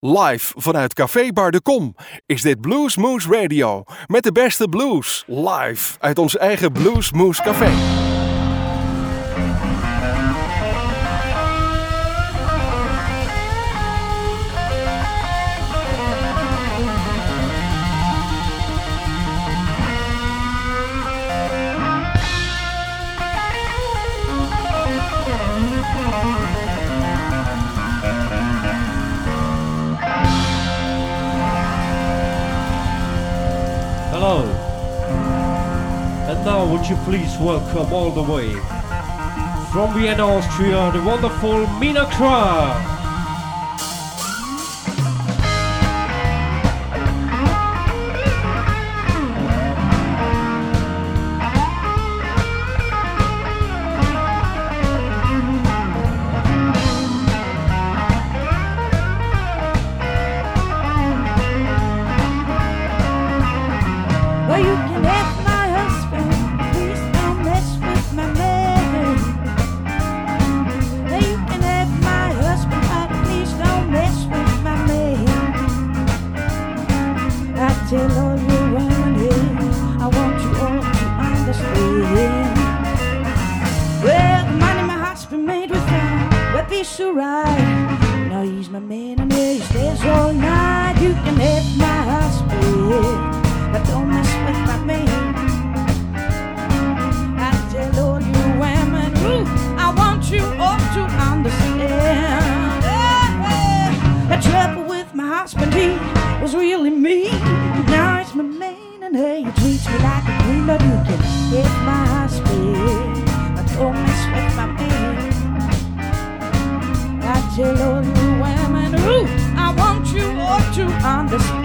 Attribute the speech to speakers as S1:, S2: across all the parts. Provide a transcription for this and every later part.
S1: Live vanuit Café Bar de Kom is dit Blues Moose Radio met de beste blues. Live uit ons eigen Blues Moose Café.
S2: Welcome all the way from Vienna, Austria, the wonderful Meena Kra.
S3: Treats me like a queen. But you can get my husband, but don't mess with my. I tell all you women, ooh, I want you all to understand.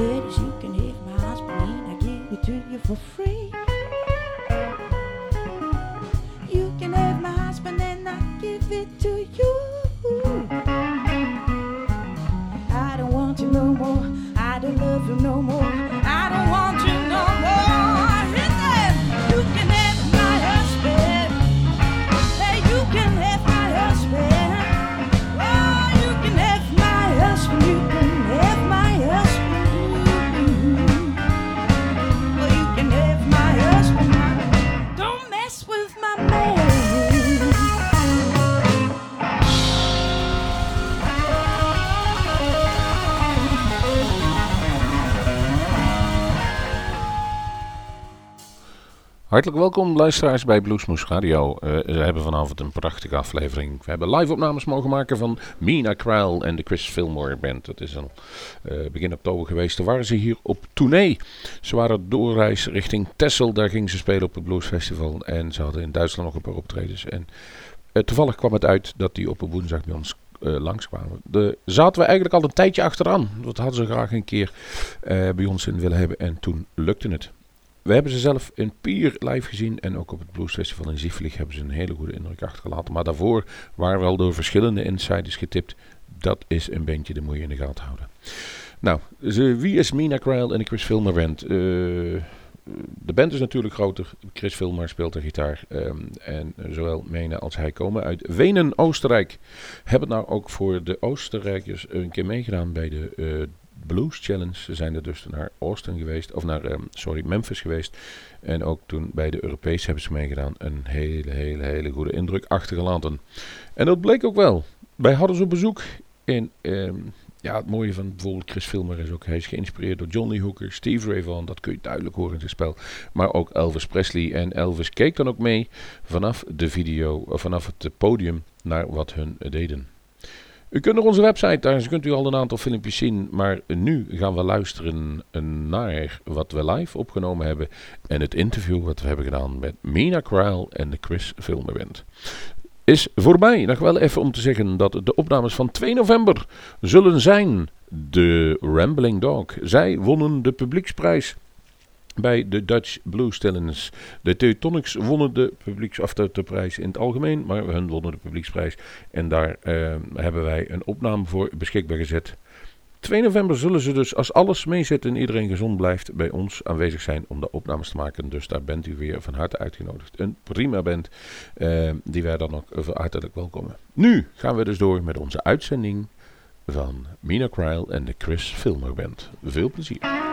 S3: Ladies, you can have my husband and I give it to you for free.
S4: Hartelijk welkom luisteraars bij Bluesmoes Radio. Eh, we hebben vanavond een prachtige aflevering. We hebben live opnames mogen maken van Mina Kryle en de Chris Fillmore Band. Dat is al eh, begin oktober geweest. Toen waren ze hier op tournee. Ze waren doorreis richting Texel. Daar gingen ze spelen op het Bluesfestival. En ze hadden in Duitsland nog een paar optredens. En eh, toevallig kwam het uit dat die op een woensdag bij ons eh, langskwamen. De, zaten we eigenlijk al een tijdje achteraan. Dat hadden ze graag een keer bij ons in willen hebben. En toen lukte het. We hebben ze zelf in Pier live gezien en ook op het Blues Festival in Zieflig hebben ze een hele goede indruk achtergelaten. Maar daarvoor waren we al door verschillende insiders getipt. Dat is een bandje, de moet je in de gaten houden. Nou, wie is Mina Krile en Chris Filmer Band? Eh, de band is natuurlijk groter. Chris Filmer speelt de gitaar. ehm, en zowel Mene als hij komen uit Wenen, Oostenrijk. Hebben nou ook voor de Oostenrijkers een keer meegedaan bij de eh, Blues Challenge. Ze zijn er dus naar Austin geweest, of naar, ehm, sorry, Memphis geweest. En ook toen bij de Europees hebben ze meegedaan. Een hele, hele, hele goede indruk achtergelaten. En dat bleek ook wel. Wij hadden ze op bezoek in... ehm, ja, het mooie van bijvoorbeeld Chris Filmer is ook, hij is geïnspireerd door Johnny Hooker, Steve Ray Vaughan, dat kun je duidelijk horen in zijn spel. Maar ook Elvis Presley. En Elvis keek dan ook mee vanaf de video, of vanaf het podium, naar wat hun deden. U kunt naar onze website, daar kunt u al een aantal filmpjes zien. Maar nu gaan we luisteren naar wat we live opgenomen hebben. En het interview wat we hebben gedaan met Mina Krile en de Chris Filmer Band is voorbij. Nog wel even om te zeggen dat de opnames van 2 november zullen zijn. De Rambling Dog. Zij wonnen de publieksprijs bij de Dutch Blues Challenge. De Teutonics wonnen de publieks, prijs in het algemeen, maar hun wonnen de publieksprijs. En daar eh, hebben wij een opname voor beschikbaar gezet. 2 november zullen ze dus, als alles meezit en iedereen gezond blijft, bij ons aanwezig zijn om de opnames te maken. Dus daar bent u weer van harte uitgenodigd. Een prima band eh, die wij dan ook hartelijk welkomen. Nu gaan we dus door met onze uitzending van Mina Krile en de Chris Filmer Band. Veel plezier.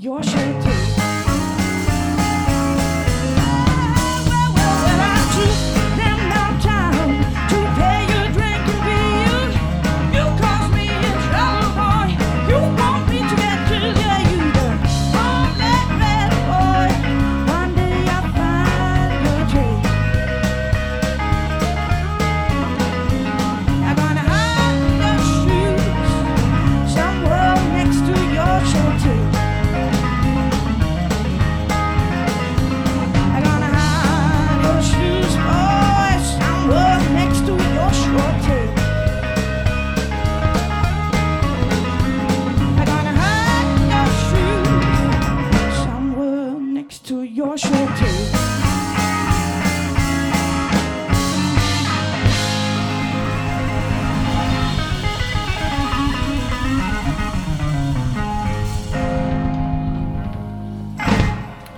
S3: your show too.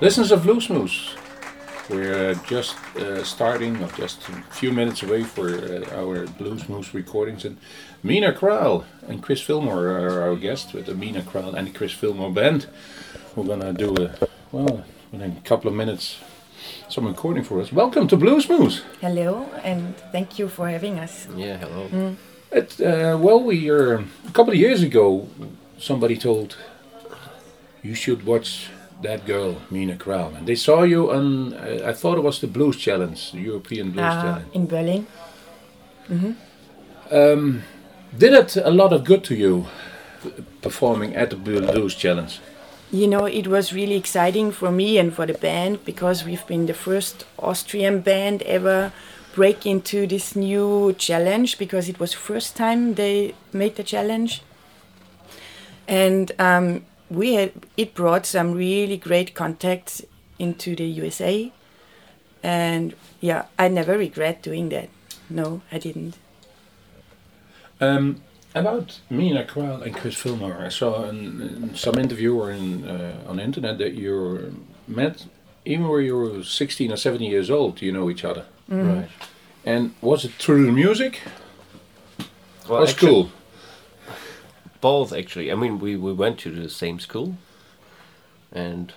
S4: Listeners of Blues Moose, we're uh, just uh, starting, or just a few minutes away for uh, our Blues Moose recordings, and Meena Cryle and Chris Fillmore are our guests with the Meena Cryle and the Chris Fillmore band. We're gonna do a well in a couple of minutes some recording for us. Welcome to Blues Moose.
S5: Hello, and thank you for having us.
S6: Yeah, hello.
S4: It, uh, well, we are a couple of years ago. Somebody told you should watch that girl, Meena Cryle, and they saw you on. Uh, I thought it was the Blues Challenge, the European Blues
S5: Uh,
S4: Challenge.
S5: in Berlin.
S4: Um, did it a lot of good to you performing at the Blues Challenge?
S5: You know, it was really exciting for me and for the band because we've been the first Austrian band ever break into this new challenge because it was first time they made the challenge. And um, we had it brought some really great contacts into the USA. And yeah, I never regret doing that. No, I didn't.
S4: Um, about Meena Cryle and Chris Fillmore, I saw in, in some interview or in, uh, on the internet that you met even when you were 16 or 17 years old. You know each other,
S6: Right.
S4: and was it through the music
S6: Well,
S4: or
S6: actually,
S4: school?
S6: Both, actually. I mean, we, we went to the same school, and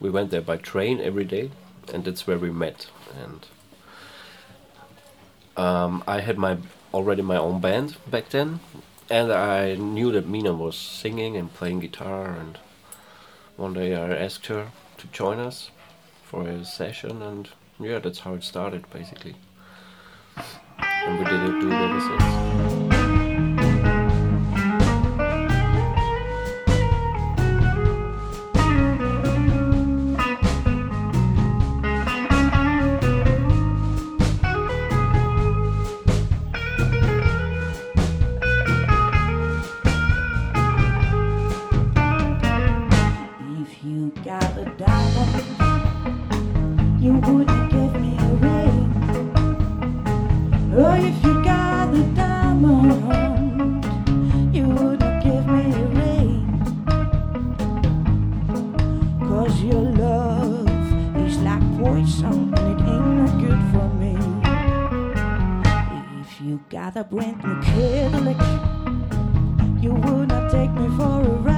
S6: we went there by train every day, and that's where we met. And um, I had my already my own band back then, and I knew that Meena was singing and playing guitar. And one day I asked her to join us for a session, and yeah, that's how it started basically. And we did it, do ever since.
S3: You would not take me for a ride.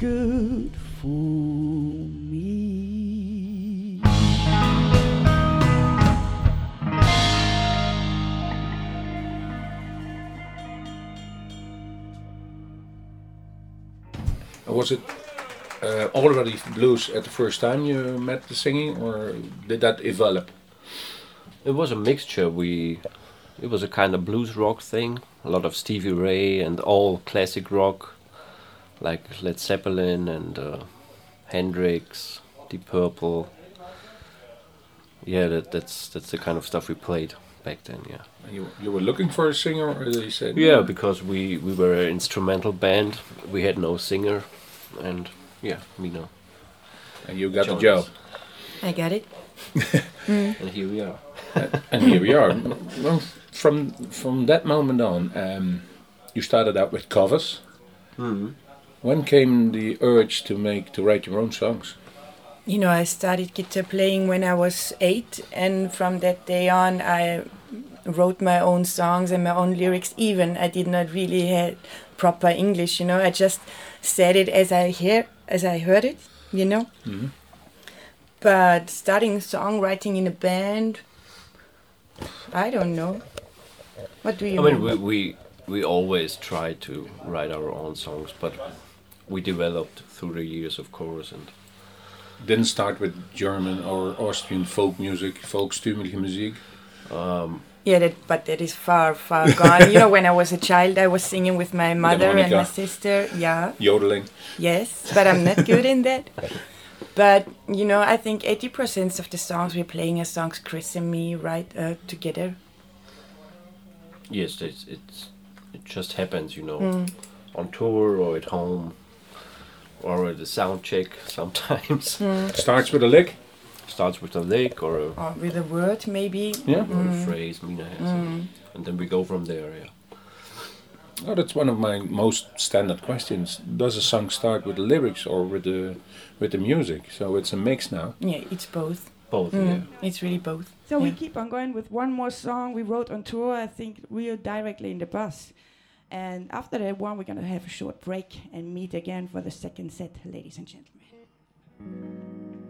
S3: Good for me.
S4: Was it uh, already blues at the first time you met the singing, or did that develop?
S6: It was a mixture. We, it was a kind of blues rock thing. A lot of Stevie Ray and all classic rock, like Led Zeppelin and uh, Hendrix, Deep Purple. Yeah, that, that's that's the kind of stuff we played back then. Yeah.
S4: You, you were looking for a singer, or they said
S6: Yeah, because we we were an instrumental band. We had no singer, and yeah, me no.
S4: and you got the job,
S5: I got it.
S6: And here we are.
S4: and here we are. Well, from from that moment on, um, you started out with covers.
S6: Mm.
S4: When came the urge to make to write your own songs?
S5: You know, I started guitar playing when I was eight, and from that day on, I wrote my own songs and my own lyrics. Even I did not really have proper English. You know, I just said it as I hear, as I heard it. You know.
S4: Mhm.
S5: But starting songwriting in a band, I don't know. What do you
S6: I mean,
S5: mean?
S6: we, we we always try to write our own songs, but we developed through the years, of course, and
S4: Didn't start with German or Austrian folk music, volkstümliche Musik.
S6: um,
S5: Yeah, that, but that is far, far gone. you know, when I was a child, I was singing with my mother and my sister. Yeah,
S4: Yodeling.
S5: yes, but I'm not good in that. But you know, I think 80% of the songs we're playing are songs Chris and me write uh, together.
S6: yes, it's, it's it just happens, you know,
S5: Mm.
S6: on tour or at home or the sound check. Sometimes
S5: Mm.
S4: Starts with a lick.
S6: starts with a lick or a,
S5: Or with a word, maybe.
S4: Yeah.
S6: or a phrase Mina has, and, and then we go from there. Yeah.
S4: Oh, that's one of my most standard questions. Does a song start with the lyrics or with the with the music? So it's a mix now.
S5: Yeah, it's both.
S6: Both.
S5: Mm,
S6: Yeah.
S5: It's really both.
S3: So we keep on going with one more song we wrote on tour, I think we are directly in the bus. And after that one, we're going to have a short break and meet again for the second set, ladies and gentlemen.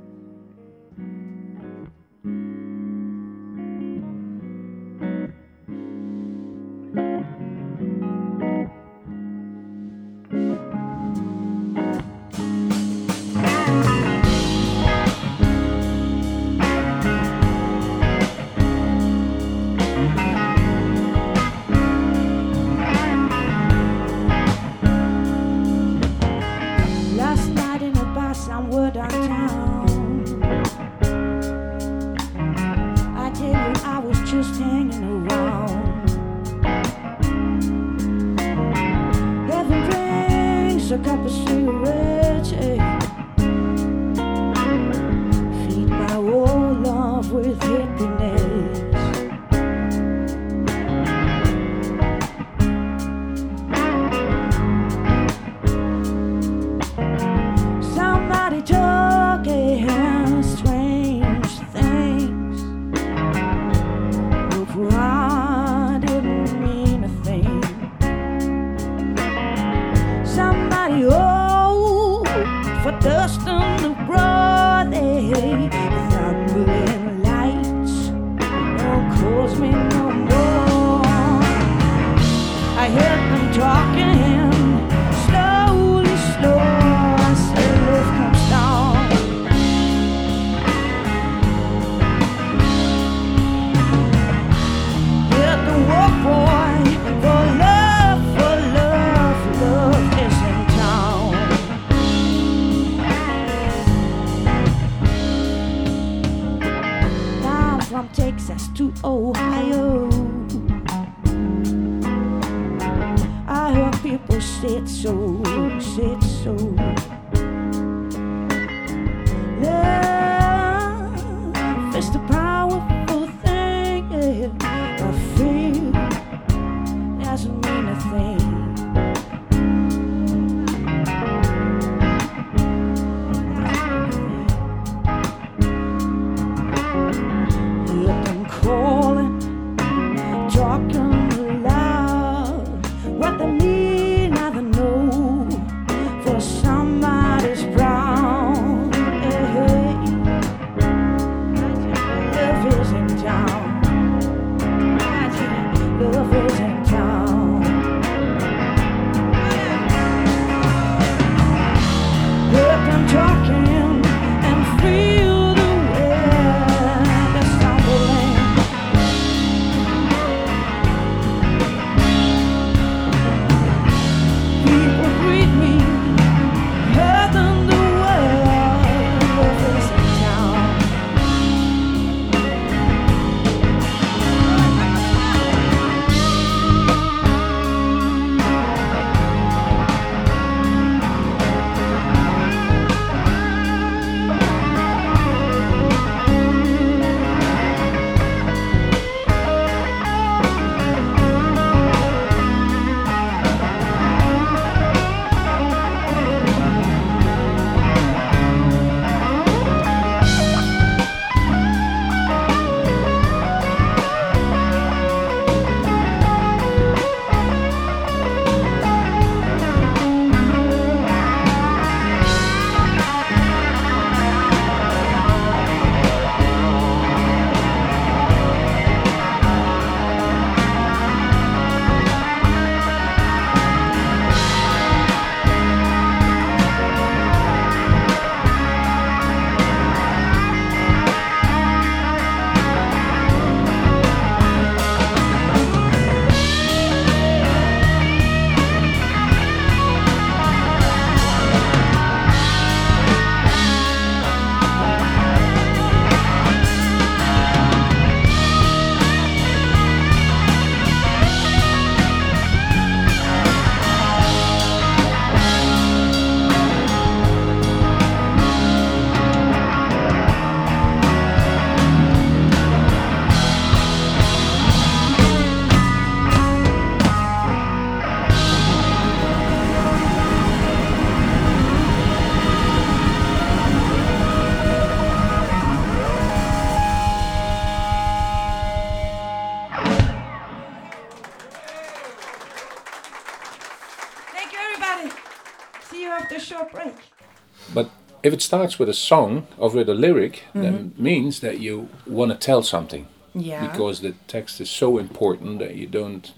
S4: If it starts with a song or with a lyric, that means that you want to tell something.
S5: Yeah.
S4: Because the text is so important that you don't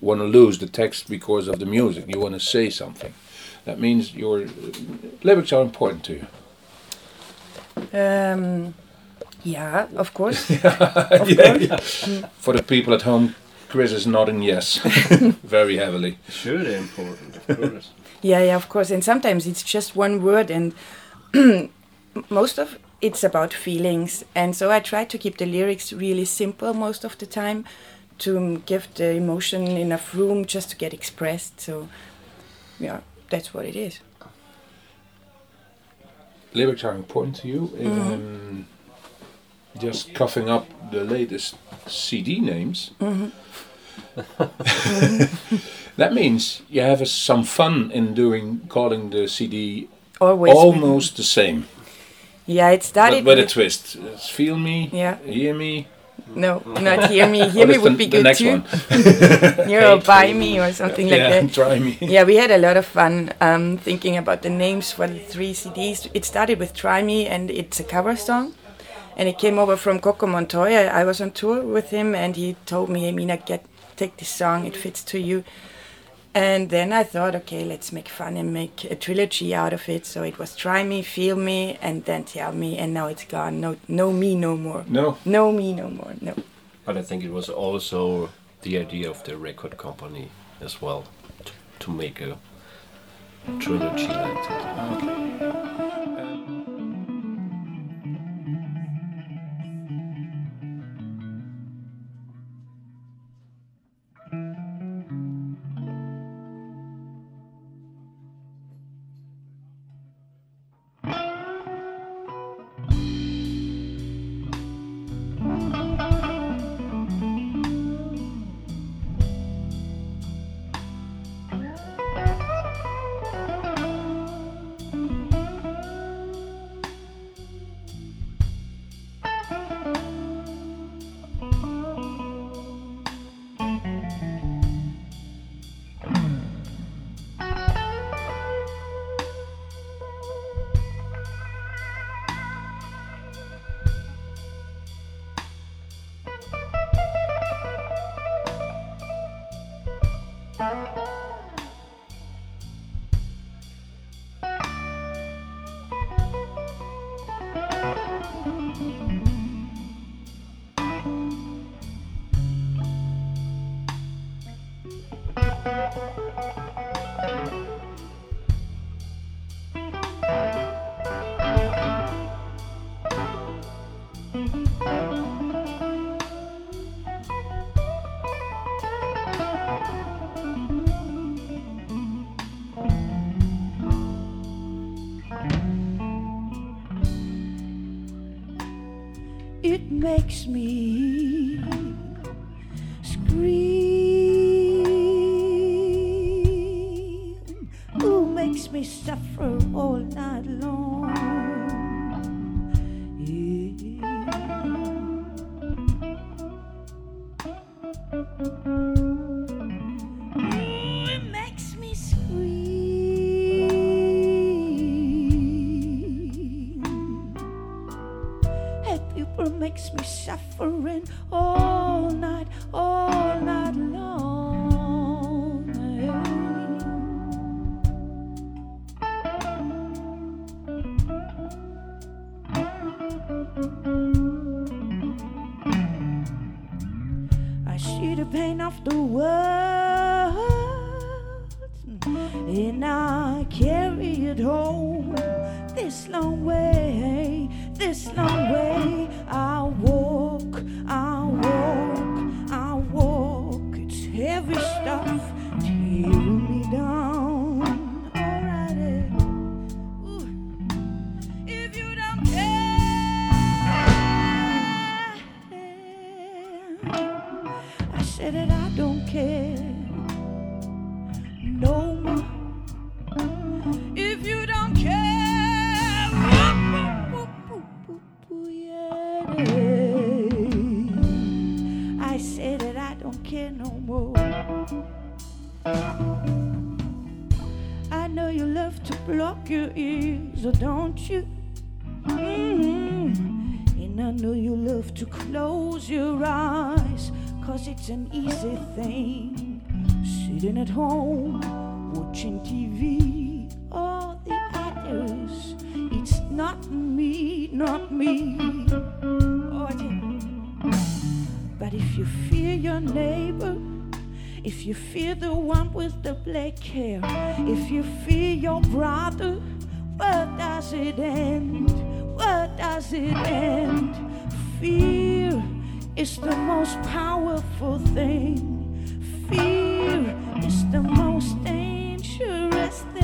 S4: want to lose the text because of the music. You want to say something. That means your uh, lyrics are important to you.
S5: Um, yeah, of course.
S4: yeah, For the people at home, Chris is nodding yes, very heavily.
S6: Sure, they're important, of course.
S5: Yeah, yeah, of course. And sometimes it's just one word, and most of it's about feelings. And so I try to keep the lyrics really simple most of the time to give the emotion enough room just to get expressed. So, yeah, that's what it is.
S4: lyrics are important to you. Um, just coughing up the latest CD names. that means you have a, some fun in doing calling the CD
S5: Always.
S4: almost the same,
S5: Yeah, it
S4: but
S5: started
S4: with a twist. It's feel me,
S5: Yeah.
S4: hear me.
S5: No, not hear me. Hear me would be
S4: the
S5: good too. You're all by me or something like
S4: yeah,
S5: that.
S4: try me.
S5: Yeah, we had a lot of fun um, thinking about the names for the three CDs. It started with Try Me, and it's a cover song. And it came over from Coco Montoya. I was on tour with him, and he told me, hey, Meena, get, take this song, it fits to you. And then I thought, okay, let's make fun and make a trilogy out of it. So it was Try Me, Feel Me, and then Tell Me, and now it's gone. No, no me no more.
S4: No,
S5: No me no more. No.
S6: But I think it was also the idea of the record company as well to, to make a trilogy like that.
S3: Ah, Mr. makes me suffer all night long. Yeah. me. Oh, but if you fear your neighbor, if you fear the one with the black hair, if you fear your brother, where does it end? Where does it end? Fear is the most powerful thing. Fear is the most dangerous thing.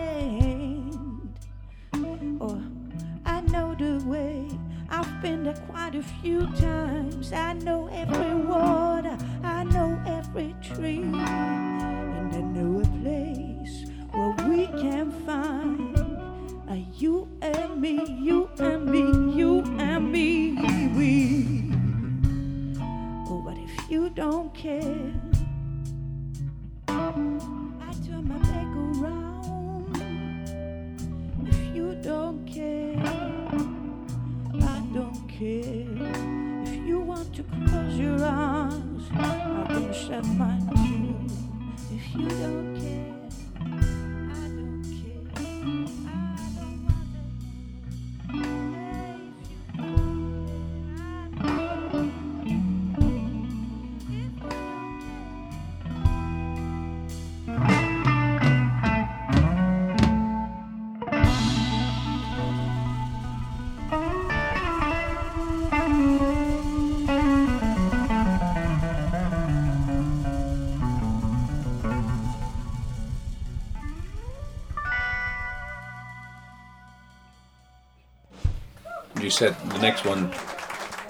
S4: said the next one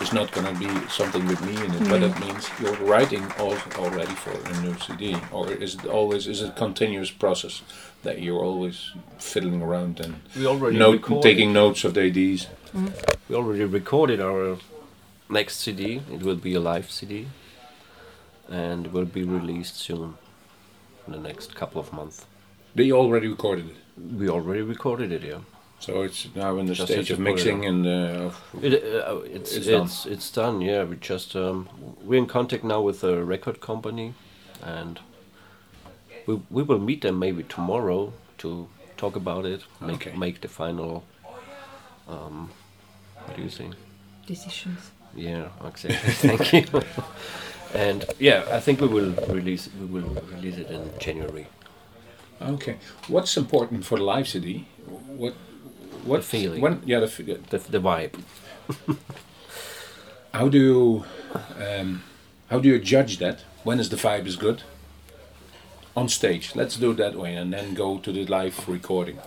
S4: is not going to be something with me in it, but that hmm. means you're writing al- already for a new CD, or is it always is it a continuous process that you're always fiddling around and
S6: We already
S4: note, taking notes of the IDs? Hmm.
S6: We already recorded our next CD. It will be a live CD, and will be released soon, in the next couple of months.
S4: They already recorded it,
S6: We already recorded it, yeah.
S4: So it's now in the
S6: Just
S4: stage of
S6: to put it
S4: mixing and uh, of
S6: It, uh, it's
S4: It's
S6: it's
S4: done.
S6: it's done. Yeah, we just um, we're in contact now with a record company, and we we will meet them maybe tomorrow to talk about it. Make
S4: Okay.
S6: make the final. Um, what do you think?
S5: Decisions.
S6: Yeah, exactly. Thank you. and yeah, I think we will release we will release it in January.
S4: Okay. What's important for the live CD? What? What
S6: The feeling.
S4: When? Yeah. The,
S6: The the vibe.
S4: how do you? Um, how do you judge that? When is the vibe is good? On stage. Let's do it that way, and then go to the live recording.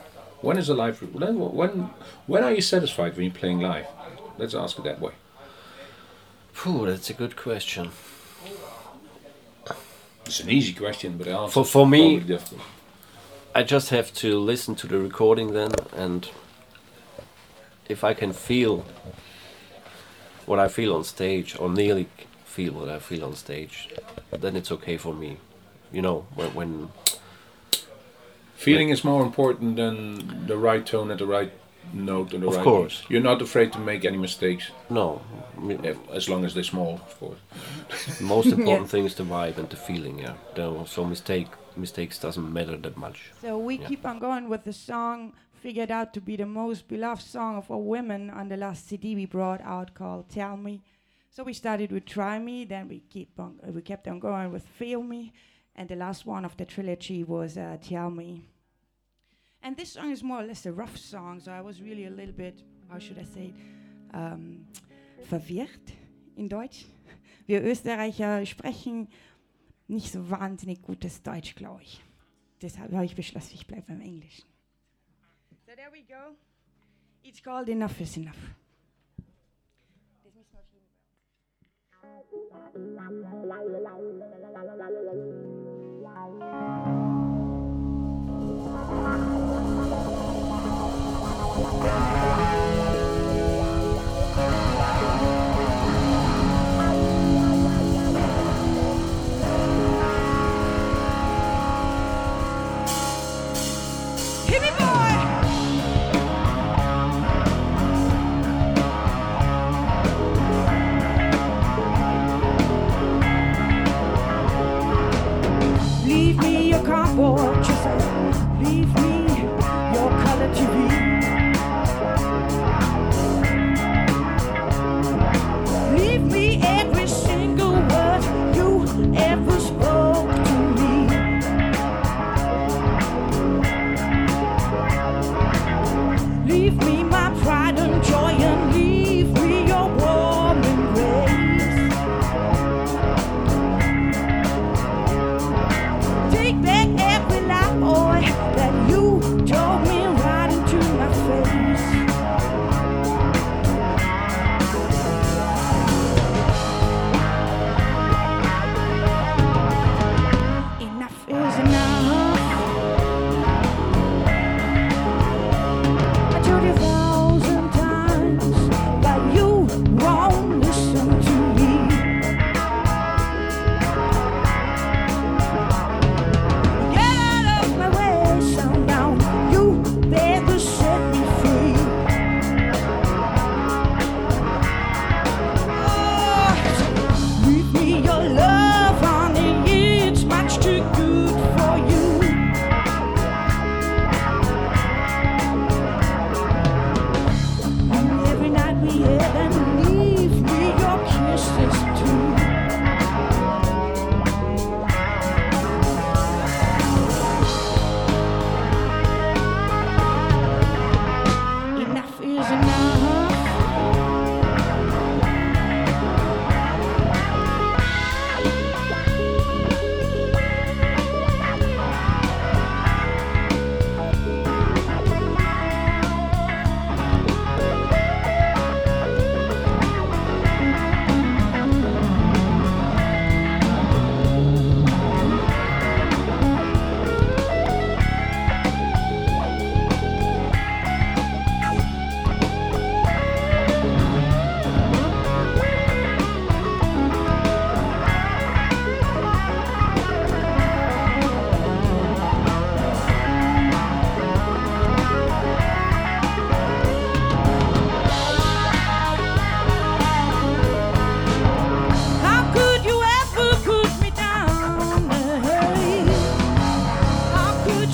S4: When is the live? re- When? When? When are you satisfied when you're playing live? Let's ask it that way.
S6: Phew, that's a good question.
S4: It's an easy question, but
S6: For- for me-
S4: difficult.
S6: I just have to listen to the recording then, and if I can feel what I feel on stage, or nearly feel what I feel on stage, then it's okay for me. You know, when, when
S4: Feeling is more important than the right tone at the right note and the
S6: Of
S4: right.
S6: course.
S4: You're not afraid to make any mistakes,
S6: no, I mean,
S4: if, as long as they're small, of course.
S6: the most important thing is the vibe and the feeling. Yeah, so mistake mistakes doesn't matter that much.
S3: So we
S6: Yeah.
S3: keep on going with the song figured out to be the most beloved song of all women on the last CD we brought out called "Tell Me." So we started with "Try Me," then we keep on uh, we kept on going with "Feel Me," and the last one of the trilogy was uh, "Tell Me." And this song is more or less a rough song, so I was really a little bit, how should I say, um, verwirrt in Deutsch. Wir Österreicher sprechen nicht so wahnsinnig gutes Deutsch, glaube ich. Deshalb habe ich beschlossen, ich bleibe beim Englischen. So there we go. It's called Enough is Enough.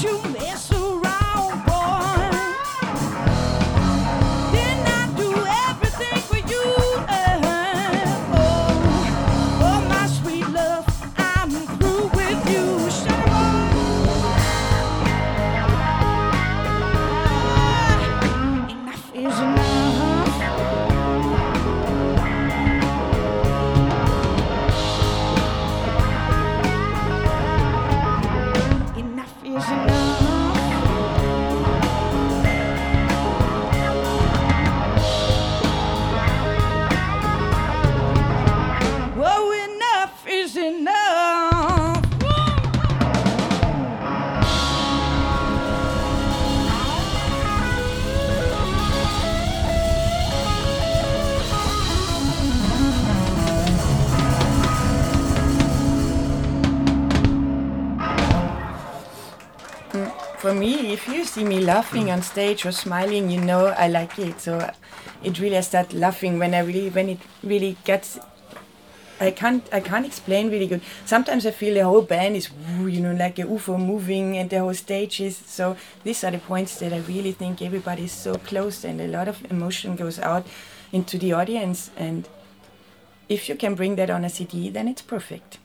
S3: You
S5: laughing on stage or smiling, you know I like it. So it really I start laughing when I really when it really gets. I can't I can't explain really good. Sometimes I feel the whole band is you know like a UFO moving and the whole stage is so. These are the points that I really think everybody is so close and a lot of emotion goes out into the audience. And if you can bring that on a CD, then it's perfect.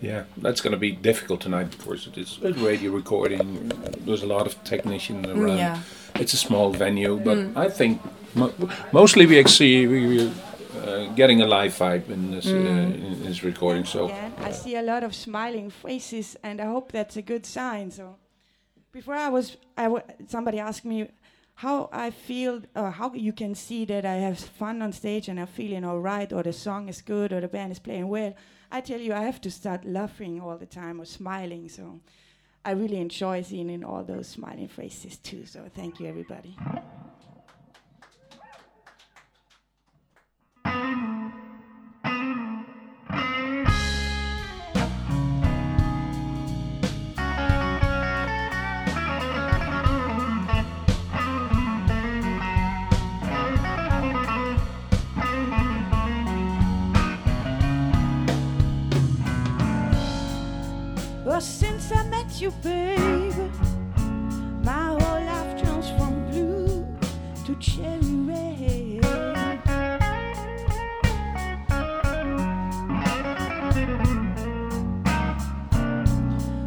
S4: Yeah, that's going to be difficult tonight, of course. It is a radio recording. There's a lot of technicians around.
S5: Yeah.
S4: It's a small venue, but I think mo- mostly we see we, we uh, getting a live vibe in this uh, in this recording. So
S3: Again, I see a lot of smiling faces, and I hope that's a good sign. So, before I was, I w- somebody asked me how I feel, or how you can see that I have fun on stage and I'm feeling all right, or the song is good, or the band is playing well. I tell you, I have to start laughing all the time or smiling. So, I really enjoy seeing all those smiling faces too. So, thank you, everybody. You, baby, my whole life turns from blue to cherry red.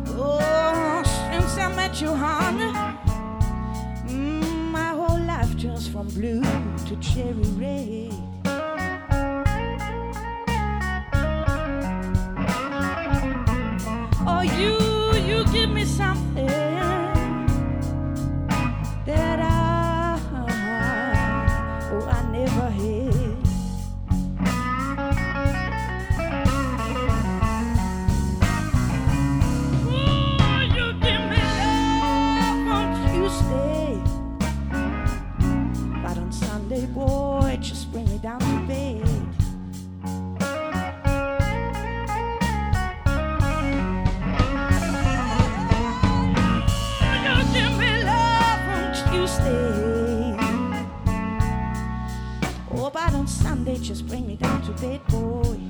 S3: Oh, since I met you, honey, mm, my whole life turns from blue to cherry red. Give me something just bring me down to bed, boy.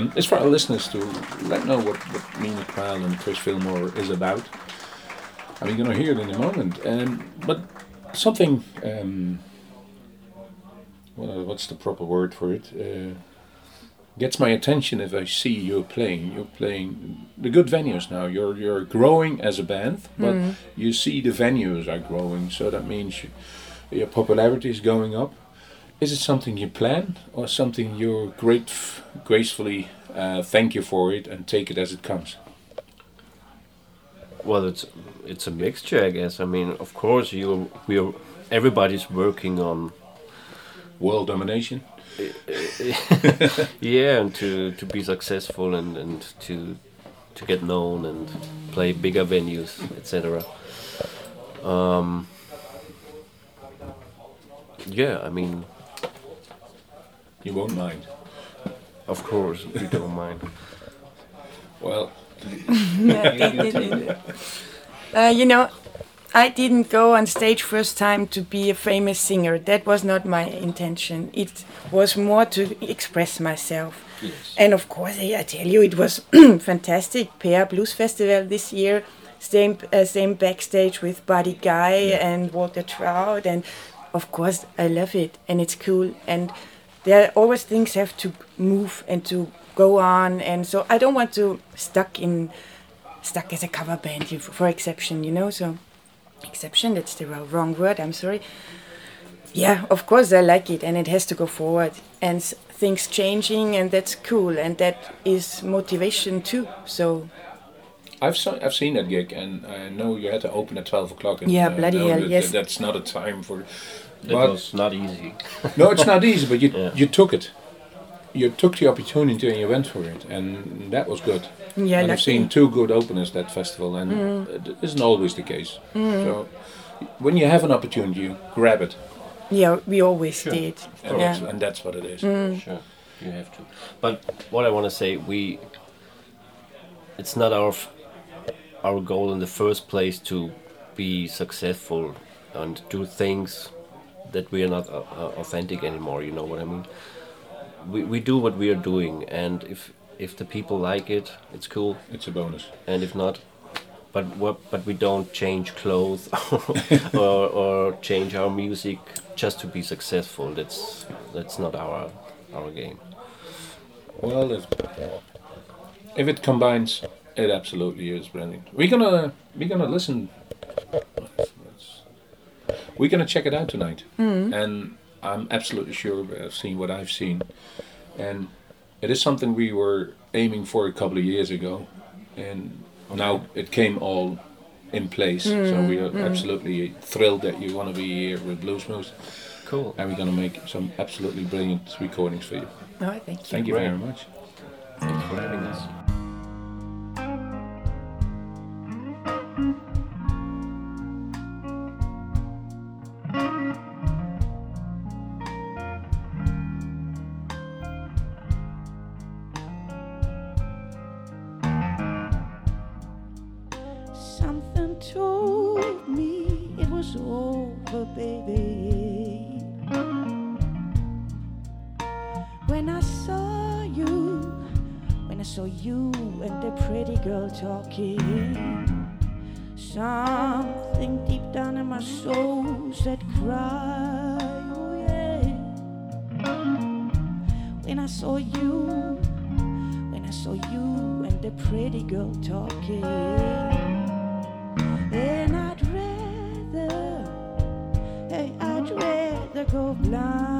S4: Um, it's for our listeners to let know what, what Meena Cryle and Chris Fillmore is about. And we're going to hear it in a moment. Um, but something, um, well, what's the proper word for it? Uh, gets my attention if I see you playing. You're playing the good venues now. You're you're growing as a band, but you see the venues are growing. So that means you, your popularity is going up. Is it something you plan or something you're great, gracefully uh, thank you for it and take it as it comes?
S6: Well, it's it's a mixture, I guess. I mean, of course, you we're everybody's working on
S4: World domination.
S6: yeah, and to to be successful and and to to get known and play bigger venues, etc. Um, yeah, I mean,
S4: You won't mind.
S6: of course, we don't mind.
S4: Well,
S5: Uh, you know, I didn't go on stage first time to be a famous singer. That was not my intention. It was more to express myself. And of course, I I tell you, it was fantastic. Peer Blues Festival this year. Same, uh, same backstage with Buddy Guy and Walter Trout, and of course, I love it, and it's cool. And there always things have to move and to go on, and so I don't want to stuck in stuck as a cover band for exception, you know. So exception, that's the wrong- word. I'm sorry. Yeah, of course I like it, and it has to go forward, and things changing, and that's cool, and that is motivation too. So
S4: I've so, I've seen that gig, and I know you had to open at twelve o'clock. And,
S5: Yeah, bloody
S4: know
S5: hell,
S4: that-
S5: yes.
S4: That's not a time for.
S6: It
S4: But
S6: was not easy.
S4: no, it's not easy, but you
S6: Yeah.
S4: you took it. You took the opportunity and you went for it, and that was good.
S5: yeah,
S4: and I've seen two good openers that festival, and mm. it isn't always the case. Mm. So when you have an opportunity, you grab it,
S5: yeah, we always
S4: Sure.
S5: did.
S4: and,
S5: Yeah.
S4: that's, and that's what it is. Mm.
S6: Sure, you have to. But what I want to say, we. It's not our f- our goal in the first place to be successful and do things that we are not uh, uh, authentic anymore. You know what I mean? We we do what we are doing, and if if the people like it, it's cool.
S4: It's a bonus.
S6: And if not, but but we don't change clothes or, or change our music just to be successful. That's that's not our our game.
S4: Well, if if it combines, it absolutely is brilliant. We're gonna we're gonna listen we're going to check it out tonight. Mm. And I'm absolutely sure I've seen what I've seen. And it is something we were aiming for a couple of years ago. And now it came all in place. Mm. So hmm, we are mm. absolutely thrilled that you want to be here with Bluesmoose.
S6: Cool.
S4: And we're going to make some absolutely brilliant recordings for you.
S5: All right, thank you.
S4: Thank you very much.
S6: Thanks for having us.
S3: souls that cry. Oh, yeah. When I saw you, when I saw you and the pretty girl talking, and I'd rather, hey, I'd rather go blind.